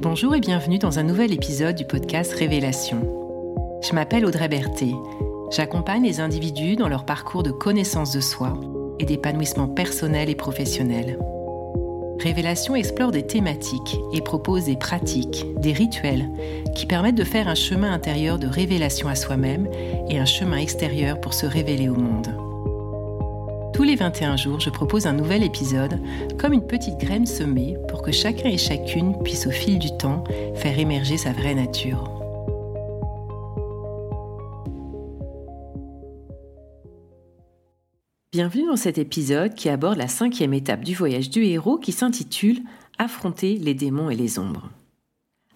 Bonjour et bienvenue dans un nouvel épisode du podcast Révélation. Je m'appelle Audrey Berthet. J'accompagne les individus dans leur parcours de connaissance de soi et d'épanouissement personnel et professionnel. Révélation explore des thématiques et propose des pratiques, des rituels qui permettent de faire un chemin intérieur de révélation à soi-même et un chemin extérieur pour se révéler au monde. Tous les 21 jours, je propose un nouvel épisode, comme une petite graine semée pour que chacun et chacune puisse au fil du temps faire émerger sa vraie nature. Bienvenue dans cet épisode qui aborde la cinquième étape du voyage du héros qui s'intitule Affronter les démons et les ombres.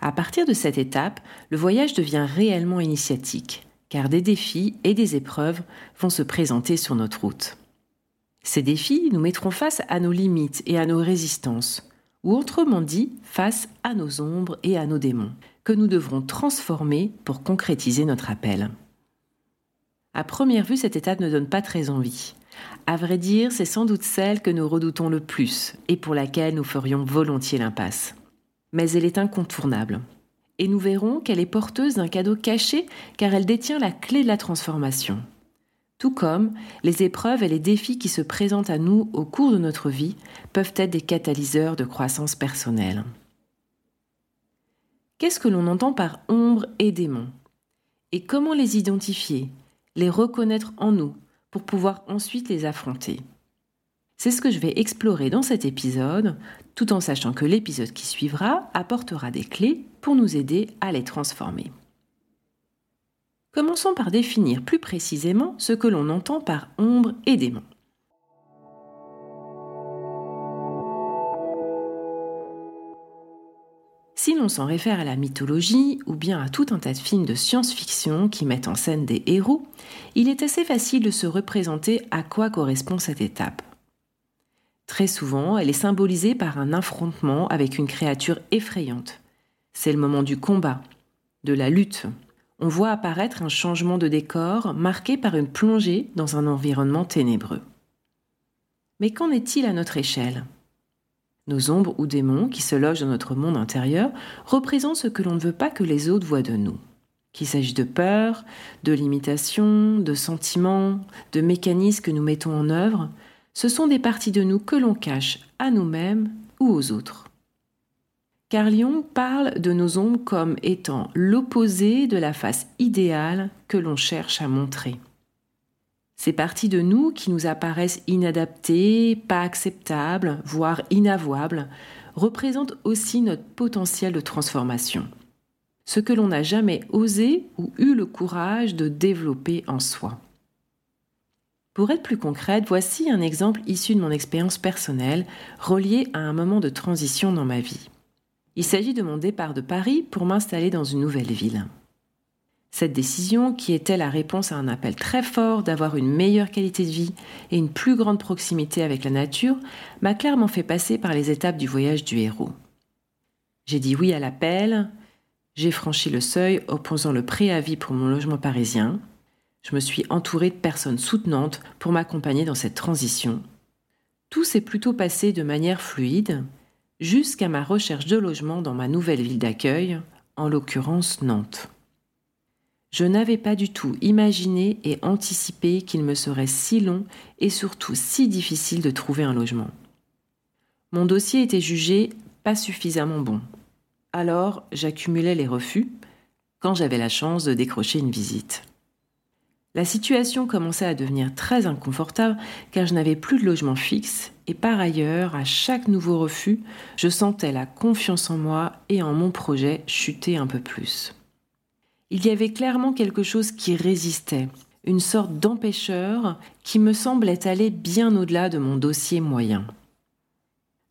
À partir de cette étape, le voyage devient réellement initiatique, car des défis et des épreuves vont se présenter sur notre route. Ces défis nous mettront face à nos limites et à nos résistances, ou autrement dit, face à nos ombres et à nos démons, que nous devrons transformer pour concrétiser notre appel. À première vue, cette étape ne donne pas très envie. À vrai dire, c'est sans doute celle que nous redoutons le plus et pour laquelle nous ferions volontiers l'impasse. Mais elle est incontournable. Et nous verrons qu'elle est porteuse d'un cadeau caché car elle détient la clé de la transformation tout comme les épreuves et les défis qui se présentent à nous au cours de notre vie peuvent être des catalyseurs de croissance personnelle. Qu'est-ce que l'on entend par ombre et démon? Et comment les identifier, les reconnaître en nous pour pouvoir ensuite les affronter? C'est ce que je vais explorer dans cet épisode, tout en sachant que l'épisode qui suivra apportera des clés pour nous aider à les transformer. Commençons par définir plus précisément ce que l'on entend par ombre et démon. Si l'on s'en réfère à la mythologie ou bien à tout un tas de films de science-fiction qui mettent en scène des héros, il est assez facile de se représenter à quoi correspond cette étape. Très souvent, elle est symbolisée par un affrontement avec une créature effrayante. C'est le moment du combat, de la lutte, on voit apparaître un changement de décor marqué par une plongée dans un environnement ténébreux. Mais qu'en est-il à notre échelle? Nos ombres ou démons qui se logent dans notre monde intérieur représentent ce que l'on ne veut pas que les autres voient de nous. Qu'il s'agisse de peur, de limitation, de sentiments, de mécanismes que nous mettons en œuvre, ce sont des parties de nous que l'on cache à nous-mêmes ou aux autres. Carl Jung parle de nos ombres comme étant l'opposé de la face idéale que l'on cherche à montrer. Ces parties de nous qui nous apparaissent inadaptées, pas acceptables, voire inavouables, représentent aussi notre potentiel de transformation. Ce que l'on n'a jamais osé ou eu le courage de développer en soi. Pour être plus concrète, voici un exemple issu de mon expérience personnelle relié à un moment de transition dans ma vie. Il s'agit de mon départ de Paris pour m'installer dans une nouvelle ville. Cette décision, qui était la réponse à un appel très fort d'avoir une meilleure qualité de vie et une plus grande proximité avec la nature, m'a clairement fait passer par les étapes du voyage du héros. J'ai dit oui à l'appel, j'ai franchi le seuil opposant le préavis pour mon logement parisien, je me suis entourée de personnes soutenantes pour m'accompagner dans cette transition. Tout s'est plutôt passé de manière fluide, jusqu'à ma recherche de logement dans ma nouvelle ville d'accueil, en l'occurrence Nantes. Je n'avais pas du tout imaginé et anticipé qu'il me serait si long et surtout si difficile de trouver un logement. Mon dossier était jugé pas suffisamment bon. Alors j'accumulais les refus quand j'avais la chance de décrocher une visite. La situation commençait à devenir très inconfortable car je n'avais plus de logement fixe et par ailleurs, à chaque nouveau refus, je sentais la confiance en moi et en mon projet chuter un peu plus. Il y avait clairement quelque chose qui résistait, une sorte d'empêcheur qui me semblait aller bien au-delà de mon dossier moyen.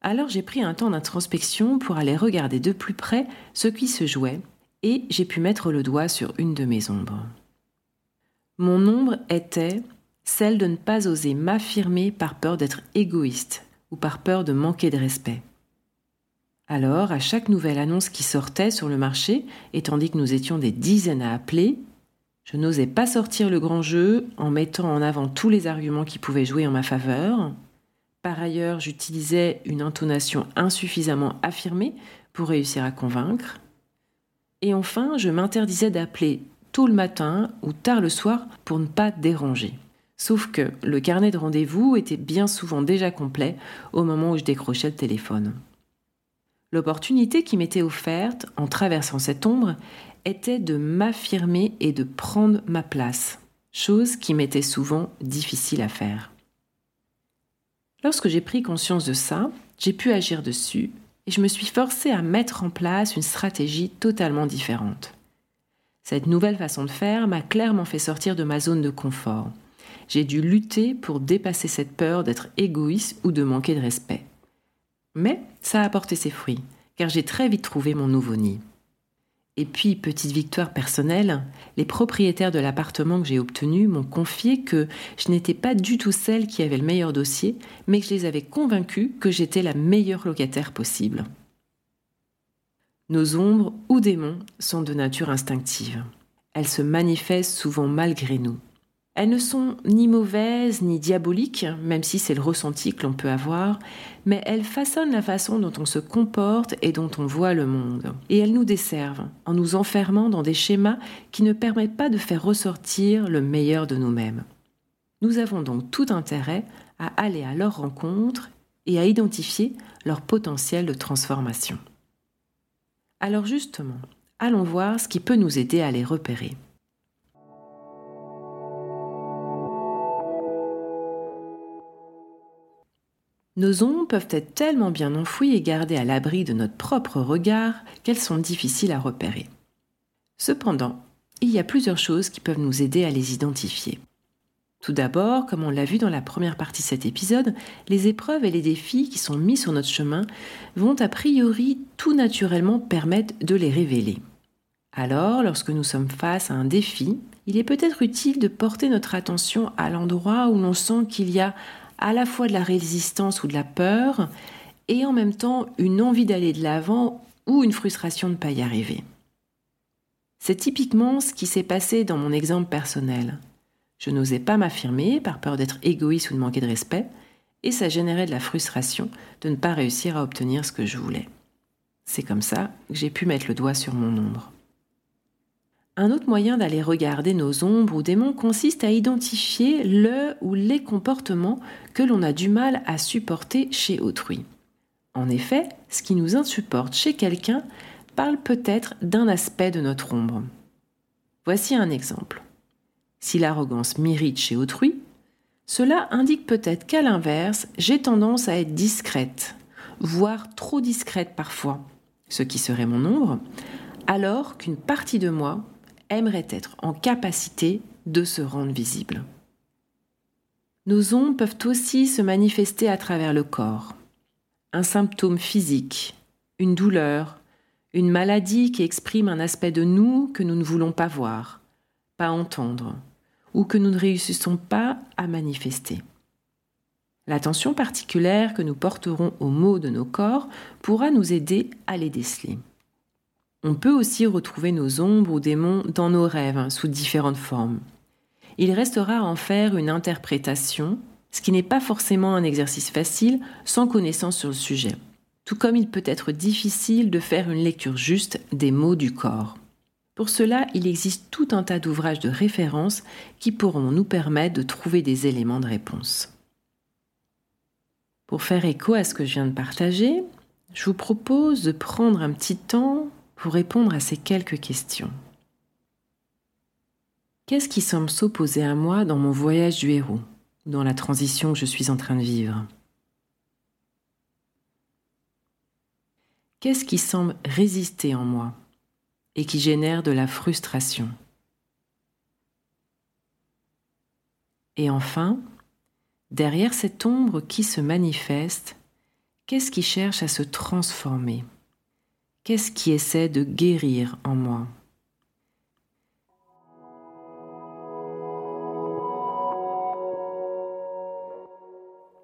Alors j'ai pris un temps d'introspection pour aller regarder de plus près ce qui se jouait et j'ai pu mettre le doigt sur une de mes ombres. Mon ombre était celle de ne pas oser m'affirmer par peur d'être égoïste ou par peur de manquer de respect. Alors, à chaque nouvelle annonce qui sortait sur le marché, et tandis que nous étions des dizaines à appeler, je n'osais pas sortir le grand jeu en mettant en avant tous les arguments qui pouvaient jouer en ma faveur. Par ailleurs, j'utilisais une intonation insuffisamment affirmée, pour réussir à convaincre. Et enfin, je m'interdisais d'appeler tôt le matin ou tard le soir pour ne pas déranger. Sauf que le carnet de rendez-vous était bien souvent déjà complet au moment où je décrochais le téléphone. L'opportunité qui m'était offerte en traversant cette ombre était de m'affirmer et de prendre ma place, chose qui m'était souvent difficile à faire. Lorsque j'ai pris conscience de ça, j'ai pu agir dessus et je me suis forcée à mettre en place une stratégie totalement différente. Cette nouvelle façon de faire m'a clairement fait sortir de ma zone de confort. J'ai dû lutter pour dépasser cette peur d'être égoïste ou de manquer de respect. Mais ça a apporté ses fruits, car j'ai très vite trouvé mon nouveau nid. Et puis, petite victoire personnelle, les propriétaires de l'appartement que j'ai obtenu m'ont confié que je n'étais pas du tout celle qui avait le meilleur dossier, mais que je les avais convaincus que j'étais la meilleure locataire possible. Nos ombres ou démons sont de nature instinctive. Elles se manifestent souvent malgré nous. Elles ne sont ni mauvaises ni diaboliques, même si c'est le ressenti que l'on peut avoir, mais elles façonnent la façon dont on se comporte et dont on voit le monde. Et elles nous desservent en nous enfermant dans des schémas qui ne permettent pas de faire ressortir le meilleur de nous-mêmes. Nous avons donc tout intérêt à aller à leur rencontre et à identifier leur potentiel de transformation. Alors justement, allons voir ce qui peut nous aider à les repérer. Nos ombres peuvent être tellement bien enfouies et gardées à l'abri de notre propre regard qu'elles sont difficiles à repérer. Cependant, il y a plusieurs choses qui peuvent nous aider à les identifier. Tout d'abord, comme on l'a vu dans la première partie de cet épisode, les épreuves et les défis qui sont mis sur notre chemin vont a priori tout naturellement permettre de les révéler. Alors, lorsque nous sommes face à un défi, il est peut-être utile de porter notre attention à l'endroit où l'on sent qu'il y a à la fois de la résistance ou de la peur, et en même temps une envie d'aller de l'avant ou une frustration de ne pas y arriver. C'est typiquement ce qui s'est passé dans mon exemple personnel. Je n'osais pas m'affirmer par peur d'être égoïste ou de manquer de respect, et ça générait de la frustration de ne pas réussir à obtenir ce que je voulais. C'est comme ça que j'ai pu mettre le doigt sur mon ombre. Un autre moyen d'aller regarder nos ombres ou démons consiste à identifier le ou les comportements que l'on a du mal à supporter chez autrui. En effet, ce qui nous insupporte chez quelqu'un parle peut-être d'un aspect de notre ombre. Voici un exemple. Si l'arrogance m'irrite chez autrui, cela indique peut-être qu'à l'inverse, j'ai tendance à être discrète, voire trop discrète parfois, ce qui serait mon ombre, alors qu'une partie de moi aimerait être en capacité de se rendre visible. Nos ombres peuvent aussi se manifester à travers le corps. Un symptôme physique, une douleur, une maladie qui exprime un aspect de nous que nous ne voulons pas voir, pas entendre, ou que nous ne réussissons pas à manifester. L'attention particulière que nous porterons aux mots de nos corps pourra nous aider à les déceler. On peut aussi retrouver nos ombres ou démons dans nos rêves, hein, sous différentes formes. Il restera à en faire une interprétation, ce qui n'est pas forcément un exercice facile sans connaissance sur le sujet. Tout comme il peut être difficile de faire une lecture juste des mots du corps. Pour cela, il existe tout un tas d'ouvrages de référence qui pourront nous permettre de trouver des éléments de réponse. Pour faire écho à ce que je viens de partager, je vous propose de prendre un petit temps pour répondre à ces quelques questions. Qu'est-ce qui semble s'opposer à moi dans mon voyage du héros, dans la transition que je suis en train de vivre? Qu'est-ce qui semble résister en moi et qui génère de la frustration? Et enfin, derrière cette ombre qui se manifeste, qu'est-ce qui cherche à se transformer? Qu'est-ce qui essaie de guérir en moi?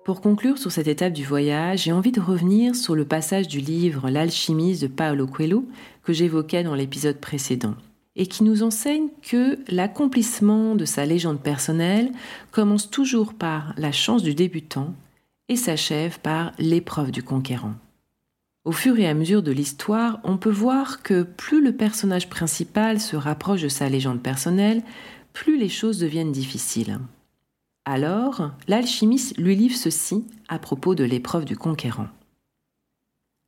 Pour conclure sur cette étape du voyage, j'ai envie de revenir sur le passage du livre L'alchimiste de Paolo Coelho que j'évoquais dans l'épisode précédent et qui nous enseigne que l'accomplissement de sa légende personnelle commence toujours par la chance du débutant et s'achève par l'épreuve du conquérant. Au fur et à mesure de l'histoire, on peut voir que plus le personnage principal se rapproche de sa légende personnelle, plus les choses deviennent difficiles. Alors, l'alchimiste lui livre ceci à propos de l'épreuve du conquérant.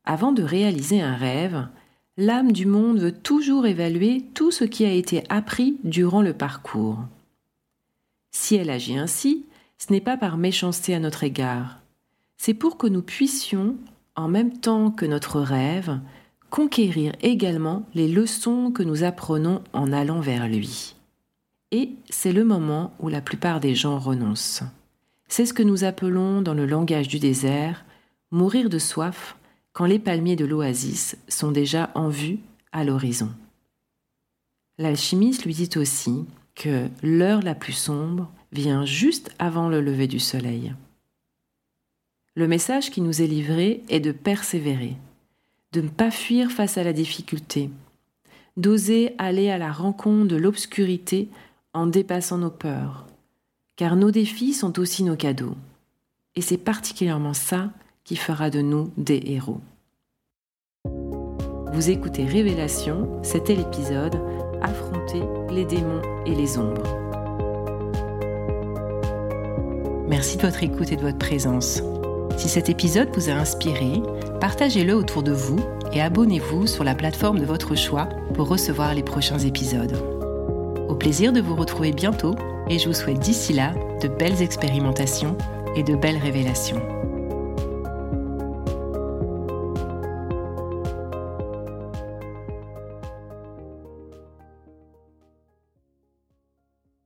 Avant de réaliser un rêve, l'âme du monde veut toujours évaluer tout ce qui a été appris durant le parcours. Si elle agit ainsi, ce n'est pas par méchanceté à notre égard, c'est pour que nous puissions, en même temps que notre rêve, conquérir également les leçons que nous apprenons en allant vers lui. Et c'est le moment où la plupart des gens renoncent. C'est ce que nous appelons dans le langage du désert mourir de soif quand les palmiers de l'oasis sont déjà en vue à l'horizon. L'alchimiste lui dit aussi que l'heure la plus sombre vient juste avant le lever du soleil. Le message qui nous est livré est de persévérer, de ne pas fuir face à la difficulté, d'oser aller à la rencontre de l'obscurité en dépassant nos peurs, car nos défis sont aussi nos cadeaux. Et c'est particulièrement ça qui fera de nous des héros. Vous écoutez Révélation, c'était l'épisode Affronter les démons et les ombres. Merci de votre écoute et de votre présence. Si cet épisode vous a inspiré, partagez-le autour de vous et abonnez-vous sur la plateforme de votre choix pour recevoir les prochains épisodes. Au plaisir de vous retrouver bientôt et je vous souhaite d'ici là de belles expérimentations et de belles révélations.